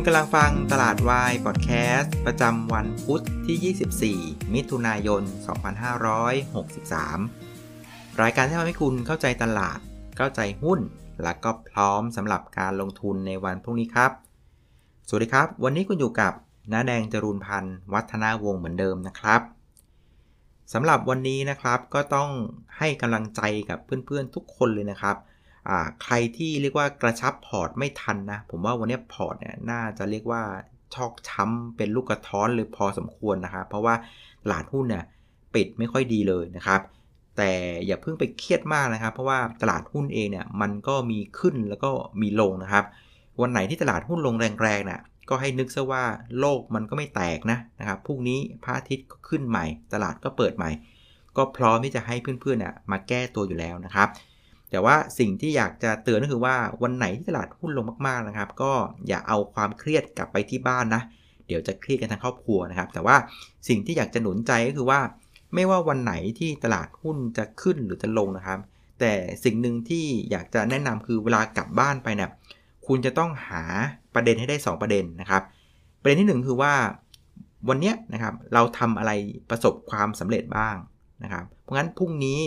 คุณกำลังฟังตลาดวายพอดแคสต์ประจำวันพุธที่ 24 มิถุนายน 2563 รายการที่ทำให้คุณเข้าใจตลาด เข้าใจหุ้น และก็พร้อมสำหรับการลงทุนในวันพรุ่งนี้ครับ สวัสดีครับ วันนี้คุณอยู่กับน้าแดงจรูนพันธ์วัฒนาวงศ์เหมือนเดิมนะครับสำหรับวันนี้นะครับก็ต้องให้กำลังใจกับเพื่อนๆทุกคนเลยนะครับ ใครที่เรียกว่ากระชับพอร์ตไม่ทันนะ ผมว่าวันนี้พอร์ตเนี่ยน่าจะเรียกว่าชอกช้ำเป็นลูกกระท้อนเลยพอสมควรนะครับเพราะว่าตลาดหุ้นเนี่ยปิดไม่ค่อยดีเลยนะครับ แต่อย่าเพิ่งไปเครียดมากนะครับ เพราะว่าตลาดหุ้นเองเนี่ยมันก็มีขึ้นแล้วก็มีลงนะครับ วันไหนที่ตลาดหุ้นลงแรงๆนะ่ะก็ให้นึกซะว่าโลกมันก็ไม่แตกนะนะครับพรุ่งนี้พระอาทิตย์ก็ขึ้นใหม่ ตลาดก็เปิดใหม่ ก็พร้อมที่จะให้เพื่อนๆมาแก้ตัวอยู่แล้วนะครับ แต่ว่าสิ่งที่อยากจะเตือนก็คือว่าวันไหนที่ตลาดหุ้นลงมากๆนะครับ ก็อย่าเอาความเครียดกลับไปที่บ้านนะ เดี๋ยวจะเครียดกันทั้งครอบครัวนะครับ แต่ว่าสิ่งที่อยากจะหนุนใจก็คือว่า ไม่ว่าวันไหนที่ตลาดหุ้นจะขึ้นหรือจะลงนะครับ แต่สิ่งหนึ่งที่อยากจะแนะนำคือเวลากลับบ้านไปเนี่ยคุณจะต้องหาประเด็นให้ได้ 2 ประเด็นนะครับ ประเด็นที่ 1 คือว่าวันนี้นะครับเราทำอะไรประสบความสำเร็จบ้างนะครับ เพราะงั้นพรุ่งนี้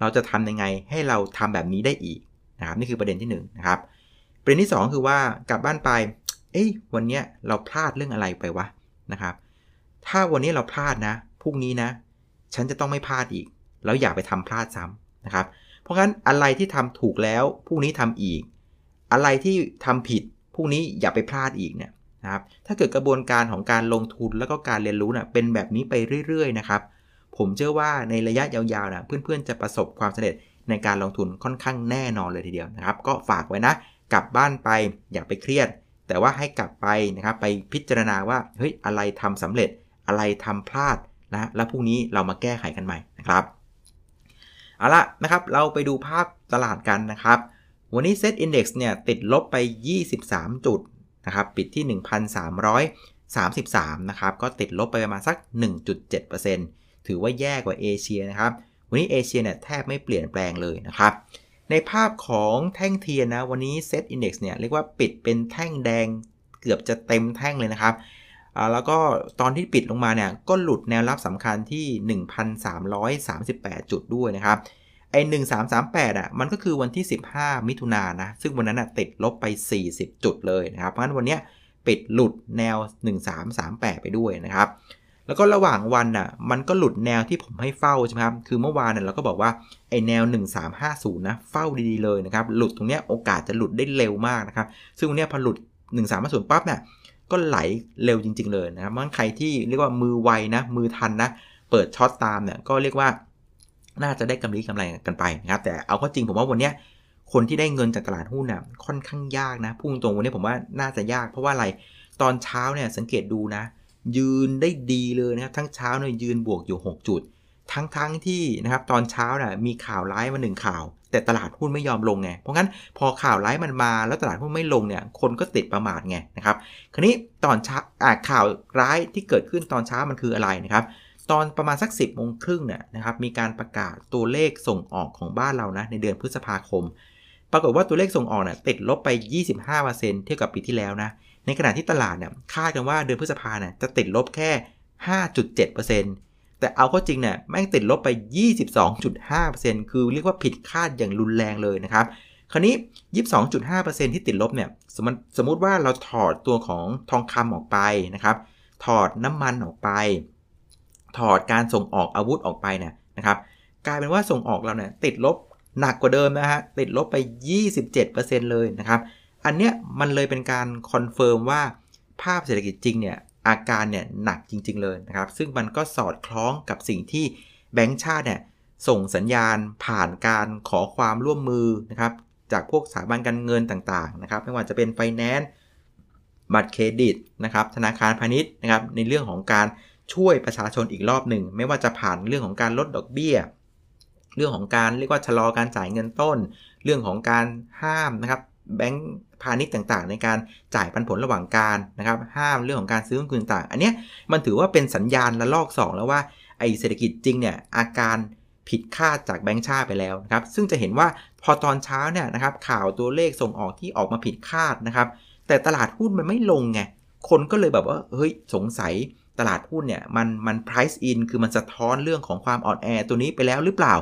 เราจะทำยังไงให้เราทำแบบนี้ได้อีกนะครับนี่คือประเด็นที่1นนะครับประเด็นที่ 2 คือว่ากลับบ้านไป เอ้ยวันนี้เราพลาดเรื่องอะไรไปวะนะครับ ถ้าวันนี้เราพลาดนะพรุ่งนี้นะ ฉันจะต้องไม่พลาดอีก แล้วอย่าไปทำพลาดซ้ำนะครับ เพราะงั้นอะไรที่ทำถูกแล้วพรุ่งนี้ทำอีก อะไรที่ทำผิดพรุ่งนี้อย่าไปพลาดอีกเนี่ยนะครับถ้าเกิดกระบวนการของการลงทุนแล้วก็การเรียนรู้นะ่ยเป็นแบบนี้ไปเรื่อยๆนะครับ ผมเชื่อว่าในระยะยาวๆนะเพื่อนๆจะประสบความสำเร็จในการลงทุนค่อนข้างแน่นอนเลยทีเดียวนะครับ ก็ฝากไว้นะ กลับบ้านไปอย่าไปเครียด แต่ว่าให้กลับไปนะครับไปพิจารณาว่าเฮ้ยอะไรทำสำเร็จอะไรทำพลาดนะแล้วพรุ่งนี้เรามาแก้ไขกันใหม่นะครับเอาละนะครับเราไปดูภาพตลาดกันนะครับ วันนี้ SET Index เนี่ยติดลบไป 23 จุดนะครับปิดที่ 1,333 นะครับ ก็ติดลบไปประมาณสัก 1.7% ถือว่าแย่กว่าเอเชียนะครับ วันนี้เอเชียเนี่ยแทบไม่เปลี่ยนแปลงเลยนะครับ ในภาพของแท่งเทียนนะ วันนี้ SET Index เนี่ยเรียกว่าปิดเป็นแท่งแดงเกือบจะเต็มแท่งเลยนะครับแล้วก็ตอนที่ปิดลงมาเนี่ยก็หลุดแนวรับสำคัญที่ 1,338 จุดด้วยนะครับไอ้1338อะมันก็คือวันที่ 15 มิถุนายนนะ ซึ่งวันนั้นอะติดลบไป 40 จุดเลยนะครับ เพราะฉะนั้นวันนี้ปิดหลุดแนว 1338 ไปด้วยนะครับ แล้วก็ระหว่างวันน่ะมันก็หลุดแนวที่ผมให้เฝ้าใช่ไหมครับคือเมื่อวานเนี่ยเราก็บอกว่าไอแนว 1350นะเฝ้าดีๆเลยนะครับหลุดตรงเนี้ยโอกาสจะหลุดได้เร็วมากนะครับซึ่งวันนี้ยพอหลุด 1350ปั๊บเนี่ยก็ไหลเร็วจริง ๆ เลยนะครับมันใครที่เรียกว่ามือไวนะมือทันนะเปิดช็อตตามเนี่ยก็เรียกว่าน่าจะได้กำไรกำไรกันไปนะครับแต่เอาก็จริงผมว่าวันเนี้ยคนที่ได้เงินจากตลาดหุ้นน่ะค่อนข้างยากนะพุ่งตรงวันนี้ผมว่าน่าจะยาก เพราะว่าอะไรตอนเช้าเนี่ยสังเกตดูนะ ยืนได้ดีเลยนะครับ ทั้งเช้าเนี่ยยืนบวกอยู่ 6 จุด ทั้งๆทที่นะครับตอนเช้าน่ะมีข่าวร้ายมาหนึ่งข่าว แต่ตลาดหุ้นไม่ยอมลงไง เพราะงั้นพอข่าวร้ายมันมาแล้วตลาดหุ้นไม่ลงเนี่ยคนก็ติดประมาทไงนะครับ คราวนี้ตอนเช้าข่าวร้ายที่เกิดขึ้นตอนเช้ามันคืออะไรนะครับตอนประมาณสัก 10บโมงครึ่งเนี่ยนะครับมีการประกาศตัวเลขส่งออกของบ้านเรานะในเดือนพฤษภาคม ปรากฏว่าตัวเลขส่งออกเนี่ยติดลบไป 25%เทียบกับปีที่แล้วนะ ในขณะที่ตลาดเนี่ยคาดกันว่าเดือนพฤษภาเนี่ยจะติดลบแค่ 5.7%แต่เอาเข้าจริงเนี่ยแม่งติดลบไป 22.5%คือเรียกว่าผิดคาดอย่างรุนแรงเลยนะครับ คราวนี้ 22.5%ที่ติดลบเนี่ยสมมติสมมติว่าเราถอดตัวของทองคำออกไปนะครับ ถอดน้ำมันออกไป ถอดการส่งออกอาวุธออกไปเนี่ยนะครับ กลายเป็นว่าส่งออกเราเนี่ยติดลบหนักกว่าเดิมนะฮะติดลบไป 27%เลยนะครับ อันเนี้ยมันเลยเป็นการ confirm ว่าภาพเศรษฐกิจจริงเนี่ยอาการเนี่ยหนักจริง ๆ เลยนะครับ ซึ่งมันก็สอดคล้องกับสิ่งที่แบงก์ชาติเนี่ยส่งสัญญาณผ่านการขอความร่วมมือนะครับจากพวกสถาบันการเงินต่างๆนะครับไม่ว่าจะเป็นไฟแนนซ์บัตรเครดิตนะครับธนาคารพาณิชย์นะครับในเรื่องของการช่วยประชาชนอีกรอบหนึ่ง ไม่ว่าจะผ่านเรื่องของการลดดอกเบี้ย เรื่องของการเรียกว่าชะลอการจ่ายเงินต้น เรื่องของการห้ามนะครับ แบงก์พาณิชย์ต่างๆ ในการจ่ายปันผลระหว่างการนะครับห้ามเรื่องของการซื้อหุ้นคืนต่าง อันนี้มันถือว่าเป็นสัญญาณระลอก 2 แล้วว่าไอเศรษฐกิจจริงเนี่ยอาการผิดคาดจากแบงก์ชาติไปแล้วนะครับซึ่งจะเห็นว่าพอตอนเช้าเนี่ยนะครับข่าวตัวเลขส่งออกที่ออกมาผิดคาดนะครับแต่ตลาดหุ้นมันไม่ลงไงคนก็เลยแบบว่าเฮ้ยสงสัยตลาดหุ้นเนี่ยมันมัน price in คือมันสะท้อนเรื่องของความอ่อนแอตัวนี้ไปแล้วหรือเปล่า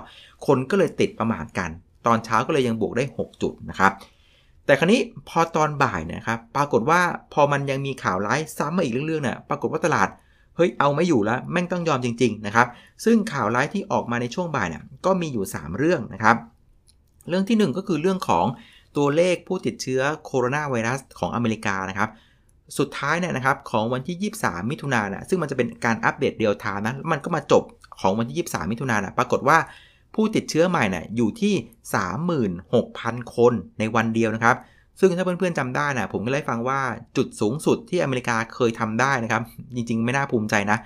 คนก็เลยติดประมาทกัน ตอนเช้าก็เลยยังบวกได้ 6 จุดนะครับ แต่ครนี้พอตอนบ่ายนะครับปรากฏว่าพอมันยังมีข่าวร้ายซ้ำมาอีกเรื่องๆเนี่ยปรากฏว่าตลาดเฮ้ยเอาไม่อยู่แล้วแม่งต้องยอมจริงๆนะครับซึ่งข่าวร้ายที่ออกมาในช่วงบ่ายเนี่ยก็มีอยู่ 3 เรื่องนะครับเรื่องที่ 1 ก็คือเรื่องของตัวเลขผู้ติดเชื้อโคโรนาไวรัสของอเมริกานะครับสุดท้ายเนี่ยนะครับของวันที่ 23 มิถุนายนซึ่งมันจะเป็นการอัปเดตเดียวทานะมันก็มาจบของวันที่ 23 มิถุนายนปรากฏว่า ผู้ติดเชื้อใหม่น่ยอยู่ที่ 36,000 คนในวันเดียวนะครับ ซึ่งถ้าเพื่อนๆจำได้นะผมก็เลยฟังว่าจุดสูงสุดที่อเมริกาเคยทำได้นะครับ จริงๆ ไม่น่าภูมิใจนะ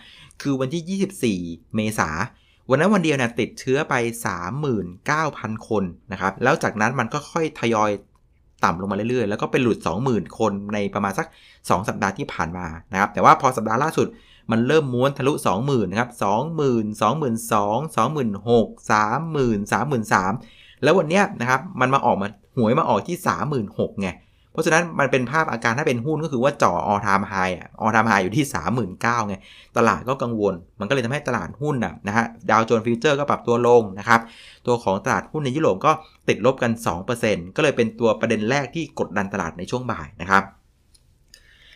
คือวันที่ 24 เมษาวันนั้นวันเดียวเนี่ยติดเชื้อไป 39,000 คนนะครับ แล้วจากนั้นมันก็ค่อยทยอยต่ำลงมาเรื่อยๆ แล้วก็เป็นหลุด 20,000 คนในประมาณสัก 2 สัปดาห์ที่ผ่านมานะครับ แต่ว่าพอสัปดาห์ล่าสุด มันเริ่มม้วนทะลุ 20,000นะครับ20,000 22,000 26,000 30,000 33,000 แล้ววันเนี้ยนะครับมันมาออกมาหวยมาออกที่ 36,000ไงเพราะฉะนั้นมันเป็นภาพอาการถ้าเป็นหุ้นก็คือว่าจ่อ all time high อะ all time high อยู่ที่ 39,000ไงตลาดก็กังวล มันก็เลยทำให้ตลาดหุ้นนะฮะดาวโจนส์ future ก็ปรับตัวลงนะครับ ตัวของตลาดหุ้นในยุโรปก็ติดลบกัน 2%ก็เลยเป็นตัวประเด็นแรกที่กดดันตลาดในช่วงบ่ายนะครับ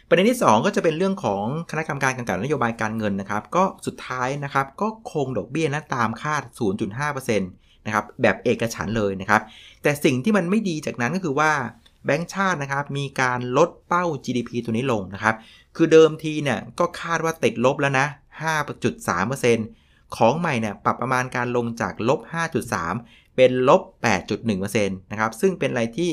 ประเด็นที่ 2 ก็จะเป็นเรื่องของคณะกรรมการกำกับนโยบายการเงินนะครับ ก็สุดท้ายนะครับก็คงดอกเบี้ยนะตามคาด 0.5%นะครับแบบเอกฉันเลยนะครับ แต่สิ่งที่มันไม่ดีจากนั้นก็คือว่าแบงก์ชาตินะครับมีการลดเป้า GDP ตัวนี้ลงนะครับ คือเดิมทีเนี่ยก็คาดว่าติดลบแล้วนะ 5.3%ของใหม่เนี่ยปรับประมาณการลงจากลบ 5.3 เป็นลบ 8.1%นะครับ ซึ่งเป็นอะไรที่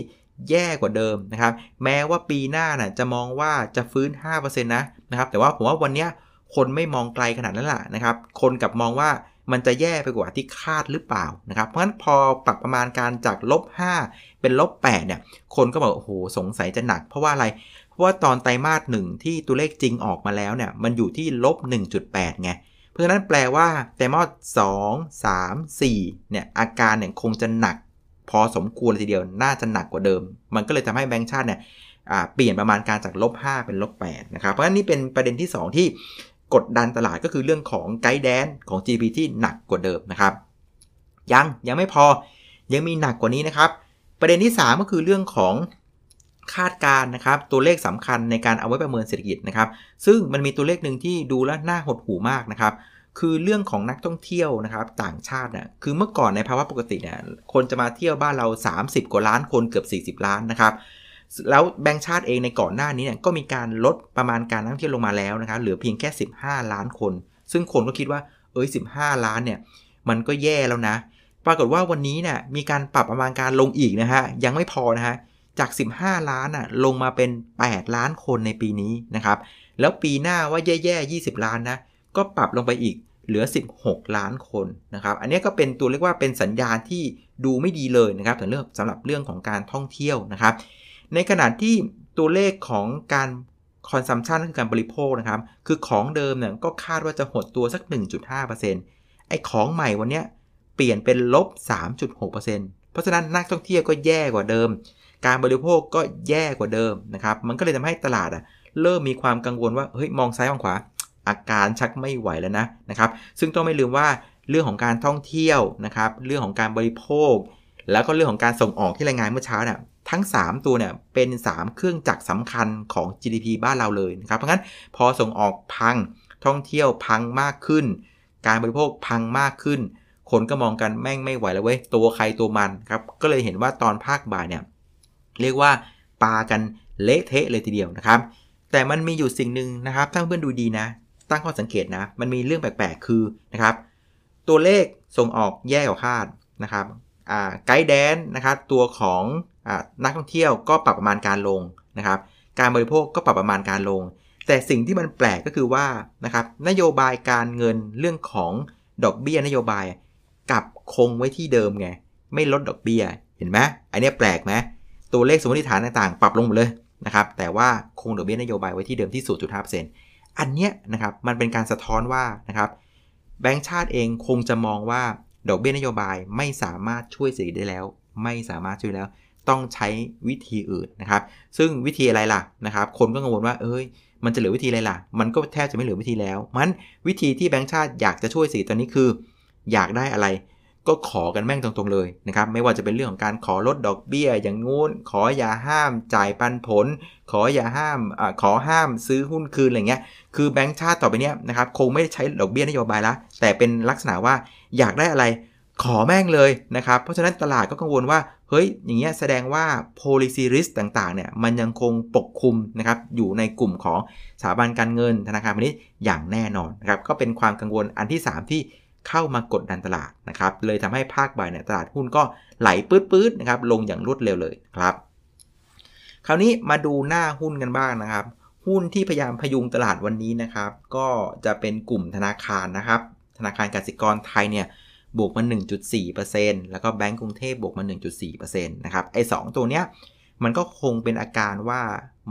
แย่กว่าเดิมนะครับ แม้ว่าปีหน้าน่ะจะมองว่าจะฟื้น 5%นะนะครับ แต่ว่าผมว่าวันนี้คนไม่มองไกลขนาดนั้นแหละนะครับ คนกับมองว่ามันจะแย่ไปกว่าที่คาดหรือเปล่านะครับ เพราะฉะนั้นพอปรับประมาณการจากลบ 5 เป็นลบ 8 เนี่ย คนก็บอกโอ้โหสงสัยจะหนัก เพราะว่าอะไร เพราะว่าตอนไตรมาสหนึ่งที่ตัวเลขจริงออกมาแล้วเนี่ย มันอยู่ที่ลบ 1.8 ไง เพราะฉะนั้นแปลว่าไตรมาส2 3 4 เนี่ยอาการเนี่ยคงจะหนัก พอสมควรทีเดียวน่าจะหนักกว่าเดิม มันก็เลยทำให้แบงก์ชาติเนี่ยเปลี่ยนประมาณการจากลบ5เป็นลบ8นะครับเพราะฉะนั้นนี่เป็นประเด็นที่ 2 ที่กดดันตลาดก็คือเรื่องของไกด์แดนของ GDP ที่หนักกว่าเดิมนะครับยังยังไม่พอยังมีหนักกว่านี้นะครับ ประเด็นที่ 3 ก็คือเรื่องของคาดการนะครับตัวเลขสำคัญในการเอาไว้ประเมินเศรษฐกิจนะครับ ซึ่งมันมีตัวเลขหนึ่งที่ดูแล้วน่าหดหู่มากนะครับ คือเรื่องของนักท่องเที่ยวนะครับต่างชาติเนี่ยคือเมื่อก่อนในภาวะปกติเนี่ยคนจะมาเที่ยวบ้านเรา 30 กว่าล้านคนเกือบ 40 ล้านนะครับแล้วแบงก์ชาติเองในก่อนหน้านี้เนี่ยก็มีการลดประมาณการนักท่องเที่ยวลงมาแล้วนะครับเหลือเพียงแค่ 15 ล้านคน ซึ่งคนก็คิดว่าเอ้ย 15 ล้านเนี่ยมันก็แย่แล้วนะ ปรากฏว่าวันนี้เนี่ยมีการปรับประมาณการลงอีกนะฮะยังไม่พอนะฮะจาก 15 ล้านอะลงมาเป็น 8 ล้านคนในปีนี้นะครับแล้วปีหน้าว่าแย่ๆ20 ล้านนะ ก็ปรับลงไปอีกเหลือ 16 ล้านคนนะครับ อันนี้ก็เป็นตัวเรียกว่าเป็นสัญญาณที่ดูไม่ดีเลยนะครับถึงเรื่องสำหรับเรื่องของการท่องเที่ยวนะครับ ในขณะที่ตัวเลขของการคอนซัมชันคือการบริโภคนะครับ คือของเดิมเนี่ยก็คาดว่าจะหดตัวสัก 1.5%ไอ้ของใหม่วันนี้เปลี่ยนเป็นลบ 3.6%เพราะฉะนั้นนักท่องเที่ยวก็แย่กว่าเดิม การบริโภคก็แย่กว่าเดิมนะครับ มันก็เลยทำให้ตลาดอะเริ่มมีความกังวลว่าเฮ้ยมองซ้ายมองขวา อาการชักไม่ไหวแล้วนะนะครับ ซึ่งต้องไม่ลืมว่าเรื่องของการท่องเที่ยวนะครับ เรื่องของการบริโภค แล้วก็เรื่องของการส่งออกที่รายงานเมื่อเช้าเนี่ยทั้ง 3 ตัวเนี่ยเป็น 3 เครื่องจักรสำคัญของ GDP บ้านเราเลยนะครับ เพราะงั้นพอส่งออกพังท่องเที่ยวพังมากขึ้น การบริโภคพังมากขึ้น คนก็มองกันแม่งไม่ไหวแล้วเว้ยตัวใครตัวมันครับก็เลยเห็นว่าตอนภาคบ่ายเนี่ยเรียกว่าปากันเละเทะเลยทีเดียวนะครับ แต่มันมีอยู่สิ่งหนึ่งนะครับถ้าเพื่อนดูดีนะ ตั้งข้อสังเกตนะ มันมีเรื่องแปลกๆ คือนะครับ ตัวเลขส่งออกแย่กว่าคาดนะครับไกด์แดนนะครับตัวของนักท่องเที่ยวก็ปรับประมาณการลงนะครับ การบริโภคก็ปรับประมาณการลง แต่สิ่งที่มันแปลกก็คือว่านะครับนโยบายการเงินเรื่องของดอกเบี้ยนโยบายกับคงไว้ที่เดิมไงไม่ลดดอกเบี้ยเห็นไหมอันนี้แปลกไหมตัวเลขสมมติฐานต่างๆ ปรับลงหมดเลยนะครับแต่ว่าคงดอกเบี้ยนโยบายไว้ที่เดิมที่ 0.5% อันเนี้ยนะครับมันเป็นการสะท้อนว่านะครับแบงก์ชาติเองคงจะมองว่าดอกเบี้ยนโยบายไม่สามารถช่วยเศรษฐกิจได้แล้ว ไม่สามารถช่วยแล้ว ต้องใช้วิธีอื่นนะครับ ซึ่งวิธีอะไรล่ะนะครับ คนก็กังวลว่าเอ้ย มันจะเหลือวิธีอะไรล่ะ มันก็แทบจะไม่เหลือวิธีแล้ว มันวิธีที่แบงก์ชาติอยากจะช่วยสิตอนนี้คือ อยากได้อะไร ก็ขอกันแม่งตรงๆเลยนะครับ ไม่ว่าจะเป็นเรื่องของการขอลดดอกเบี้ย อย่างงู้น ขออย่าห้ามจ่ายปันผล ขออย่าห้ามอขอห้ามซื้อหุ้นคืนอะไรเงี้ย คือแบงก์ชาติต่อไปเนี้ยนะครับคงไม่ได้ใช้ดอกเบี้ยนโยบายละแต่เป็นลักษณะว่าอยากได้อะไรขอแม่งเลยนะครับ เพราะฉะนั้นตลาดก็กังวลว่า เฮ้ย อย่างเงี้ยแสดงว่า policy risk ต่างๆ เนี่ย มันยังคงปกคลุมนะครับ อยู่ในกลุ่มของสถาบันการเงินธนาคารพาณิชย์อย่างแน่นอนนะครับ ก็เป็นความกังวลอันที่ 3 ที่ เข้ามากดดันตลาดนะครับเลยทำให้ภาคบ่ายเนี่ยตลาดหุ้นก็ไหลปื๊ดๆนะครับลงอย่างรวดเร็วเลยครับ คราวนี้มาดูหน้าหุ้นกันบ้างนะครับ หุ้นที่พยายามพยุงตลาดวันนี้นะครับ ก็จะเป็นกลุ่มธนาคารนะครับ ธนาคารกสิกรไทยเนี่ยบวกมา 1.4%แล้วก็แบงก์กรุงเทพบวกมา 1.4%นะครับไอ้สตัวเนี้ยมันก็คงเป็นอาการว่า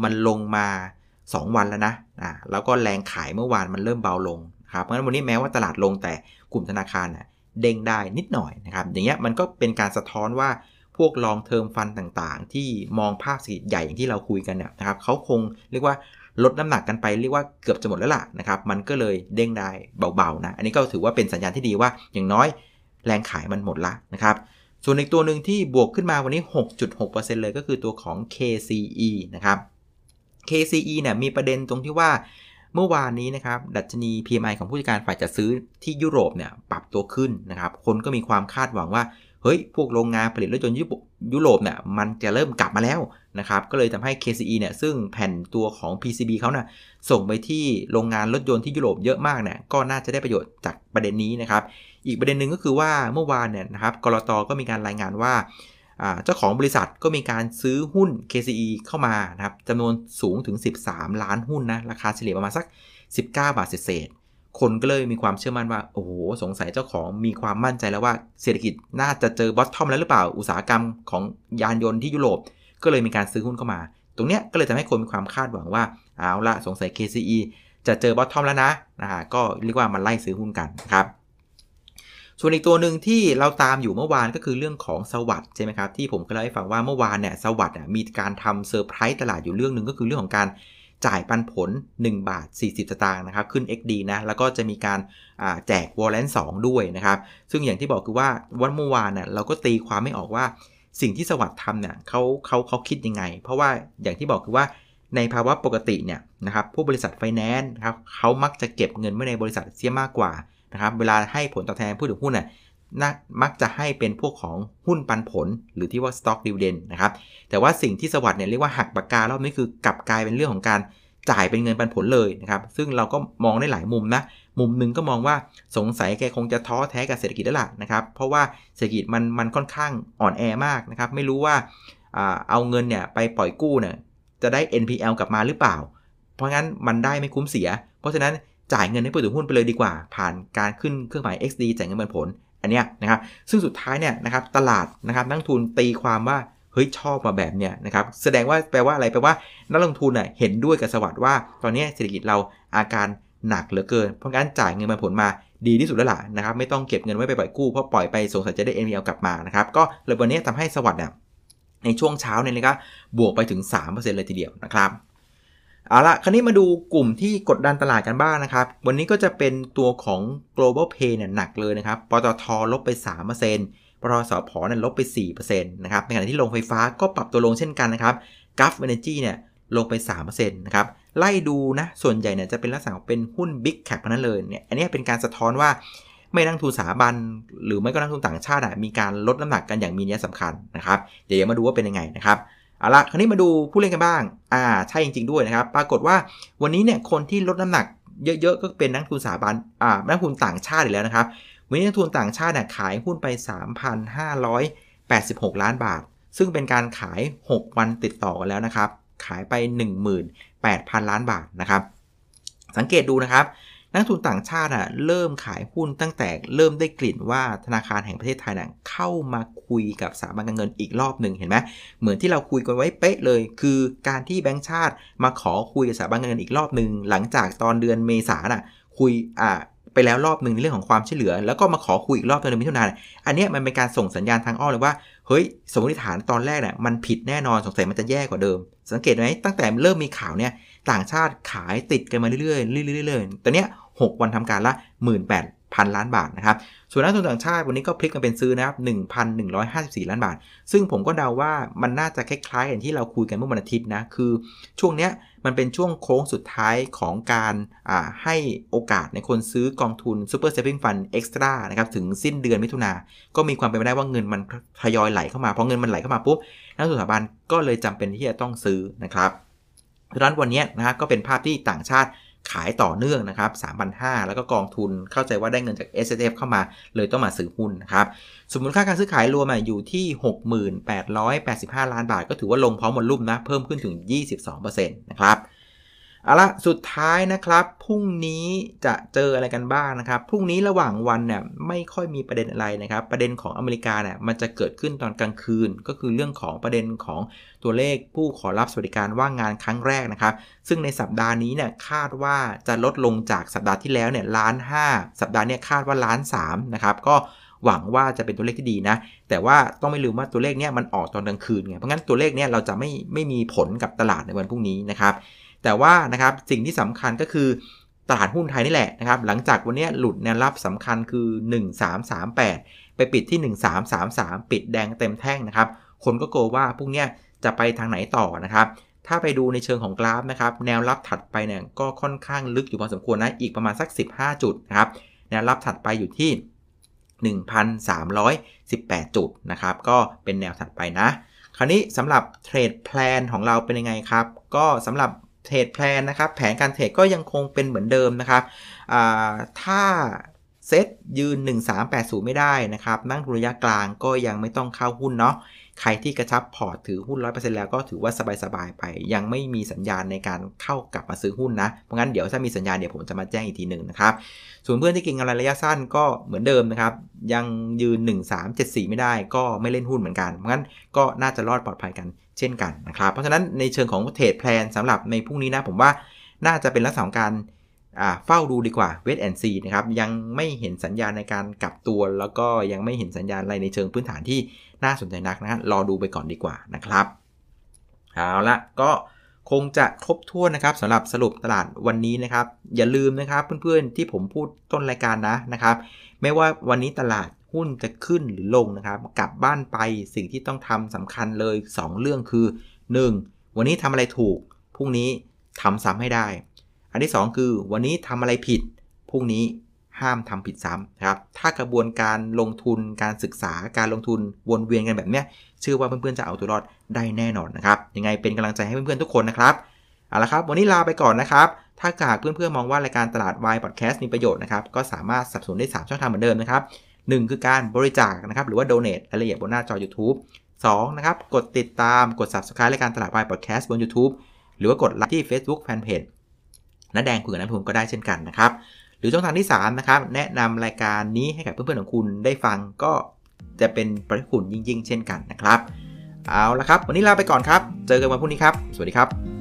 มันลงมา 2 วันแล้วนะอ่าแล้วก็แรงขายเมื่อวานมันเริ่มเบาลงครับเพราะฉะนั้นวันนี้แม้ว่าตลาดลงแต่ กลุ่มธนาคารน่ะเด้งได้นิดหน่อยนะครับ อย่างเงี้ยมันก็เป็นการสะท้อนว่าพวกลองเทอมฟันต่างๆ ที่มองภาพสีใหญ่อย่างที่เราคุยกันเนี่ยนะครับเขาคงเรียกว่าลดน้ำหนักกันไปเรียกว่าเกือบจะหมดแล้วล่ะนะครับ มันก็เลยเด้งได้เบาๆนะ อันนี้ก็ถือว่าเป็นสัญญาณที่ดีว่า อย่างน้อยแรงขายมันหมดละนะครับ ส่วนอีกตัวหนึ่งที่บวกขึ้นมาวันนี้ 6.6%เลยก็คือตัวของ KCE นะครับ KCE เนี่ยมีประเด็นตรงที่ว่า เมื่อวานนี้นะครับดัชนี PMI ของผู้จัดการฝ่ายจัดซื้อที่ยุโรปเนี่ยปรับตัวขึ้นนะครับคนก็มีความคาดหวังว่าเฮ้ยพวกโรงงานผลิตรถยนต์ยุโรปเนี่ยมันจะเริ่มกลับมาแล้วนะครับก็เลยทำให้ KCE เนี่ยซึ่งแผ่นตัวของ PCB เขานะ่ะส่งไปที่โรงงานรถยนต์ที่ยุโรปเยอะมากเนี่ยก็น่าจะได้ประโยชน์จากประเด็นนี้นะครับอีกประเด็นหนึ่งก็คือว่าเมื่อวานเนี่ยนะครับกรตก็มีการรายงานว่า เจ้าของบริษัทก็มีการซื้อหุ้น KCE เข้ามานะครับจำนวนสูงถึง 13 ล้านหุ้นนะ ราคาเฉลี่ยประมาณสัก 19 บาทเศษคนก็เลยมีความเชื่อมั่นว่า โอ้โห สงสัยเจ้าของมีความมั่นใจแล้วว่าเศรษฐกิจน่าจะเจอบอททอมแล้วหรือเปล่า อุตสาหกรรมของยานยนต์ที่ยุโรป ก็เลยมีการซื้อหุ้นเข้ามา ตรงเนี้ยก็เลยทำให้คนมีความคาดหวังว่า เอาละสงสัย KCE จะเจอ bottom แล้วนะนะฮะก็เรียกว่ามันไล่ซื้อหุ้นกันครับ ส่วนอีกตัวหนึ่งที่เราตามอยู่เมื่อวานก็คือเรื่องของ SAWAD ใช่ไหมครับที่ผมเคยเล่าให้ฟังว่าเมื่อวานเนี่ย SAWAD มีการทำเซอร์ไพรส์ตลาดอยู่เรื่องหนึ่งก็คือเรื่องของการจ่ายปันผล 1 บาท 40 สตางค์นะครับ ขึ้น XD นะ แล้วก็จะมีการแจก warrant 2ด้วยนะครับ ซึ่งอย่างที่บอกคือว่าวันเมื่อวานเนี่ยเราก็ตีความไม่ออกว่าสิ่งที่ SAWAD ทำเนี่ยเขาเขาเขาคิดยังไง เพราะว่าอย่างที่บอกคือว่าในภาวะปกติเนี่ยนะครับผู้บริษัทไฟแนนซ์ครับเขามักจะเก็บเงินไว้ในบริษัทเสียมากกว่า นะครับเวลาให้ผลตอบแทนผู้ถือหุ้นน่ะมักจะให้เป็นพวกของหุ้นปันผล หรือที่ว่า stock dividend นะครับ แต่ว่าสิ่งที่สวัสด์เนี่ยเรียกว่าหักปากการอบนี้คือกลับกลายเป็นเรื่องของการจ่ายเป็นเงินปันผลเลยนะครับ ซึ่งเราก็มองได้หลายมุมนะ มุมหนึ่งก็มองว่าสงสัยแกคงจะท้อแท้กับเศรษฐกิจแล้วล่ะนะครับ เพราะว่าเศรษฐกิจมันมันค่อนข้างอ่อนแอมากนะครับ ไม่รู้ว่าเอาเงินเนี่ยไปปล่อยกู้เนี่ยจะได้ NPL กลับมาหรือเปล่า เพราะงั้นมันได้ไม่คุ้มเสีย เพราะฉะนั้น จ่ายเงินให้ผู้ถือหุ้นไปเลยดีกว่า ผ่านการขึ้นเครื่องหมาย XD จ่ายเงินปันผล อันเนี้ยนะครับซึ่งสุดท้ายเนี่ยนะครับตลาดนะครับนักทุนตีความว่าเฮ้ยชอบมาแบบเนี้ยนะครับแสดงว่าแปลว่าอะไรแปลว่านักลงทุนเน่ยเห็นด้วยกับสวัสด์ว่า ตอนนี้เศรษฐกิจเราอาการหนักเหลือเกิน เพราะงั้นจ่ายเงินปันผลมาดีที่สุดแล้วล่ะนะครับไม่ต้องเก็บเงินไว้ไปปล่อยกู้เพราะปล่อยไปสงสัยจะได้ NPL กลับมานะครับก็เลยวันนี้ทำให้สวัสด์เนี่ยในช่วงเช้าเนี่ยนะครับบวกไปถึง 3%เลยทีเดียวนะครับ เอาละคราวนี้มาดูกลุ่มที่กดดันตลาดกันบ้างนะครับ วันนี้ก็จะเป็นตัวของ global pay เนี่ยหนักเลยนะครับ ปตทลบไป 3%ปตทสพเนี่ยลบไป 4%นะครับ ในขณะที่โรงไฟฟ้าก็ปรับตัวลงเช่นกันนะครับ Gulf Energy เนี่ยลงไป 3%นะครับ ไล่ดูนะ ส่วนใหญ่เนี่ยจะเป็นลักษณะเป็นหุ้น Big Cap นั้นเลยเนี่ย อันนี้เป็นการสะท้อนว่าไม่นักทุนสถาบัน หรือไม่ก็นักทุนต่างชาติมีการลดน้ำหนักกันอย่างมีนัยสำคัญนะครับ เดี๋ยวมาดูว่าเป็นยังไงนะครับ เอาละคราวนี้มาดูผู้เล่นกันบ้าง อ่า ใช่จริง ๆ ด้วยนะครับ ปรากฏว่าวันนี้เนี่ยคนที่ลดน้ำหนักเยอะๆ ก็เป็นนักทุนสถาบัน อ่า นักทุนต่างชาติอีกแล้วนะครับ วันนี้นักทุนต่างชาติเนี่ยขายหุ้นไป 3,586 ล้านบาท ซึ่งเป็นการขาย 6 วันติดต่อกันแล้วนะครับ ขายไป 18,000 ล้านบาทนะครับ สังเกตดูนะครับ นักทุนต่างชาติอะเริ่มขายหุ้นตั้งแต่เริ่มได้กลิ่นว่าธนาคารแห่งประเทศไทยน่ะเข้ามาคุยกับสถาบันการเงินอีกรอบหนึ่งเห็นไหมเหมือนที่เราคุยกันไว้เป๊ะเลย คือการที่แบงก์ชาติมาขอคุยกับสถาบันการเงินอีกรอบหนึ่งหลังจากตอนเดือนเมษาน่ะคุยอ่าไปแล้วรอบหนึ่งในเรื่องของความช่วยเหลือ แล้วก็มาขอคุยอีกรอบตอนเดือนมิถุนายนอันนี้มันเป็นการส่งสัญญาณทางอ้อมเลยว่าเฮ้ยสมมติฐานตอนแรกเนี่ยมันผิดแน่นอนสงสัยมันจะแย่กว่าเดิม สังเกตไหมตั้งแต่เริ่มมีข่าวเนี่ย ต่างชาติขายติดกันมาเรื่อยๆเรื่อยๆเรื่อยๆตอนเนี้ย6วันทำการละ 18พันล้านบาทนะครับ ส่วนนักลงทุนต่างชาติวันนี้ก็พลิกมาเป็นซื้อนะครับ 1,154 ล้านบาท ซึ่งผมก็เดาว่ามันน่าจะคล้ายๆอย่างที่เราคุยกันเมื่อวันอาทิตย์นะ คือช่วงเนี้ยมันเป็นช่วงโค้งสุดท้ายของการให้โอกาสในคนซื้อกองทุน Super Saving Fund Extra นะครับ ถึงสิ้นเดือนมิถุนา ก็มีความเป็นไปได้ว่าเงินมันทยอยไหลเข้ามา พอเงินมันไหลเข้ามาปุ๊บ นักลงทุนสถาบันก็เลยจำเป็นที่จะต้องซื้อนะครับ ดังนั้นวันนี้นะฮะก็เป็นภาพที่ต่างชาติขายต่อเนื่องนะครับ3,500 แล้วก็กองทุนเข้าใจว่าได้เงินจาก S F เข้ามาเลยต้องมาซื้อหุ้นนะครับ สมมูลค่าการซื้อขายรวมอยู่ที่ 6885 ล้านบาท ก็ถือว่าลงพร้อมวอลลุ่มนะ เพิ่มขึ้นถึง 22%นะครับ เอาละสุดท้ายนะครับ พรุ่งนี้จะเจออะไรกันบ้างนะครับ พรุ่งนี้ระหว่างวันเนี่ยไม่ค่อยมีประเด็นอะไรนะครับ ประเด็นของอเมริกาเนี่ยมันจะเกิดขึ้นตอนกลางคืน ก็คือเรื่องของประเด็นของตัวเลขผู้ขอรับสวัสดิการว่างงานครั้งแรกนะครับ ซึ่งในสัปดาห์นี้เนี่ยคาดว่าจะลดลงจากสัปดาห์ที่แล้วเนี่ยล้านห้าสัปดาห์นี้คาดว่าล้านสามนะครับก็หวังว่าจะเป็นตัวเลขที่ดีนะ แต่ว่าต้องไม่ลืมว่าตัวเลขเนี้ยมันออกตอนกลางคืนไง เพราะงั้นตัวเลขเนี้ยเราจะไม่ไม่มีผลกับตลาดในวันพรุ่งนี้นะครับ แต่ว่านะครับสิ่งที่สำคัญก็คือตลาดหุ้นไทยนี่แหละนะครับ หลังจากวันนี้หลุดแนวรับสำคัญคือ 1338 ไปปิดที่ 1333 ปิดแดงเต็มแท่งนะครับ คนก็โกลัวว่าพวกนี้จะไปทางไหนต่อนะครับ ถ้าไปดูในเชิงของกราฟนะครับ แนวรับถัดไปเนี่ยก็ค่อนข้างลึกอยู่พอสมควรนะ อีกประมาณสัก 15 จุดนะครับ แนวรับถัดไปอยู่ที่ 1,318 จุดนะครับ ก็เป็นแนวถัดไปนะ คราวนี้สำหรับ trade plan ของเราเป็นยังไงครับ ก็สำหรับ trade plan นะครับ แผนการเทรดก็ยังคงเป็นเหมือนเดิมนะครับถ้าเซตยืน 1380 ไม่ได้นะครับ นั่งระยะกลางก็ยังไม่ต้องเข้าหุ้นเนาะใครที่กระชับพอร์ตถือหุ้น 100%แล้วก็ถือว่าสบายๆไป ยังไม่มีสัญญาณในการเข้ากลับมาซื้อหุ้นนะ เพราะงั้นเดี๋ยวถ้ามีสัญญาณเดี๋ยวผมจะมาแจ้งอีกทีหนึ่งนะครับ ส่วนเพื่อนที่กินกำไรระยะสั้นก็เหมือนเดิมนะครับ ยังยืน 1374 ไม่ได้ก็ไม่เล่นหุ้นเหมือนกัน เพราะงั้นก็น่าจะรอดปลอดภัยกัน เช่นกันนะครับเพราะฉะนั้นในเชิงของเทรดแพลนสำหรับในพรุ่งนี้นะผมว่าน่าจะเป็นลักษณะของการเฝ้าดูดีกว่าเวทแอนซีนะครับยังไม่เห็นสัญญาณในการกลับตัว แล้วก็ยังไม่เห็นสัญญาณอะไรในเชิงพื้นฐานที่น่าสนใจนักนะรอดูไปก่อนดีกว่านะครับเอาละก็คงจะครบถ้วนนะครับสำหรับสรุปตลาดวันนี้นะครับ อย่าลืมนะครับเพื่อนๆที่ผมพูดต้นรายการนะนะครับ ไม่ว่าวันนี้ตลาด หุ้นจะขึ้นหรือลงนะครับ กลับบ้านไปสิ่งที่ต้องทำสำคัญเลย 2 เรื่องคือ 1. วันนี้ทำอะไรถูก พรุ่งนี้ทำซ้ำให้ได้ อันที่ 2 คือ วันนี้ทำอะไรผิด พรุ่งนี้ห้ามทำผิดซ้ำนะครับ ถ้ากระบวนการลงทุนการศึกษาการลงทุนวนเวียนกันแบบนี้เชื่อว่าเพื่อนๆจะเอาตัวรอดได้แน่นอนนะครับ ยังไงเป็นกำลังใจให้เพื่อนๆทุกคนนะครับเอาละครับ วันนี้ลาไปก่อนนะครับ ถ้าหากเพื่อนๆมองว่ารายการตลาดวายพอดแคสต์มีประโยชน์นะครับ ก็สามารถสนับสนุนได้ 3 ช่องทางเหมือนเดิมนะครับ 1 คือการบริจาคนะครับหรือว่า donate รายละเอียดบนหน้าจอ YouTube 2นะครับกดติดตามกด subscribe รายการตลาดวายพอดแคสต์บน YouTube หรือว่ากดไลค์ที่ Facebook Fanpage น้าแดงคุยกับน้ำทุนก็ได้เช่นกันนะครับหรือช่องทางที่3นะครับแนะนำรายการนี้ให้กับเพื่อนๆของคุณได้ฟังก็จะเป็นประโยชน์คุณยิ่งๆ เช่นกันนะครับ เอาละครับ วันนี้ลาไปก่อนครับ เจอกันวันพรุ่งนี้ครับ สวัสดีครับ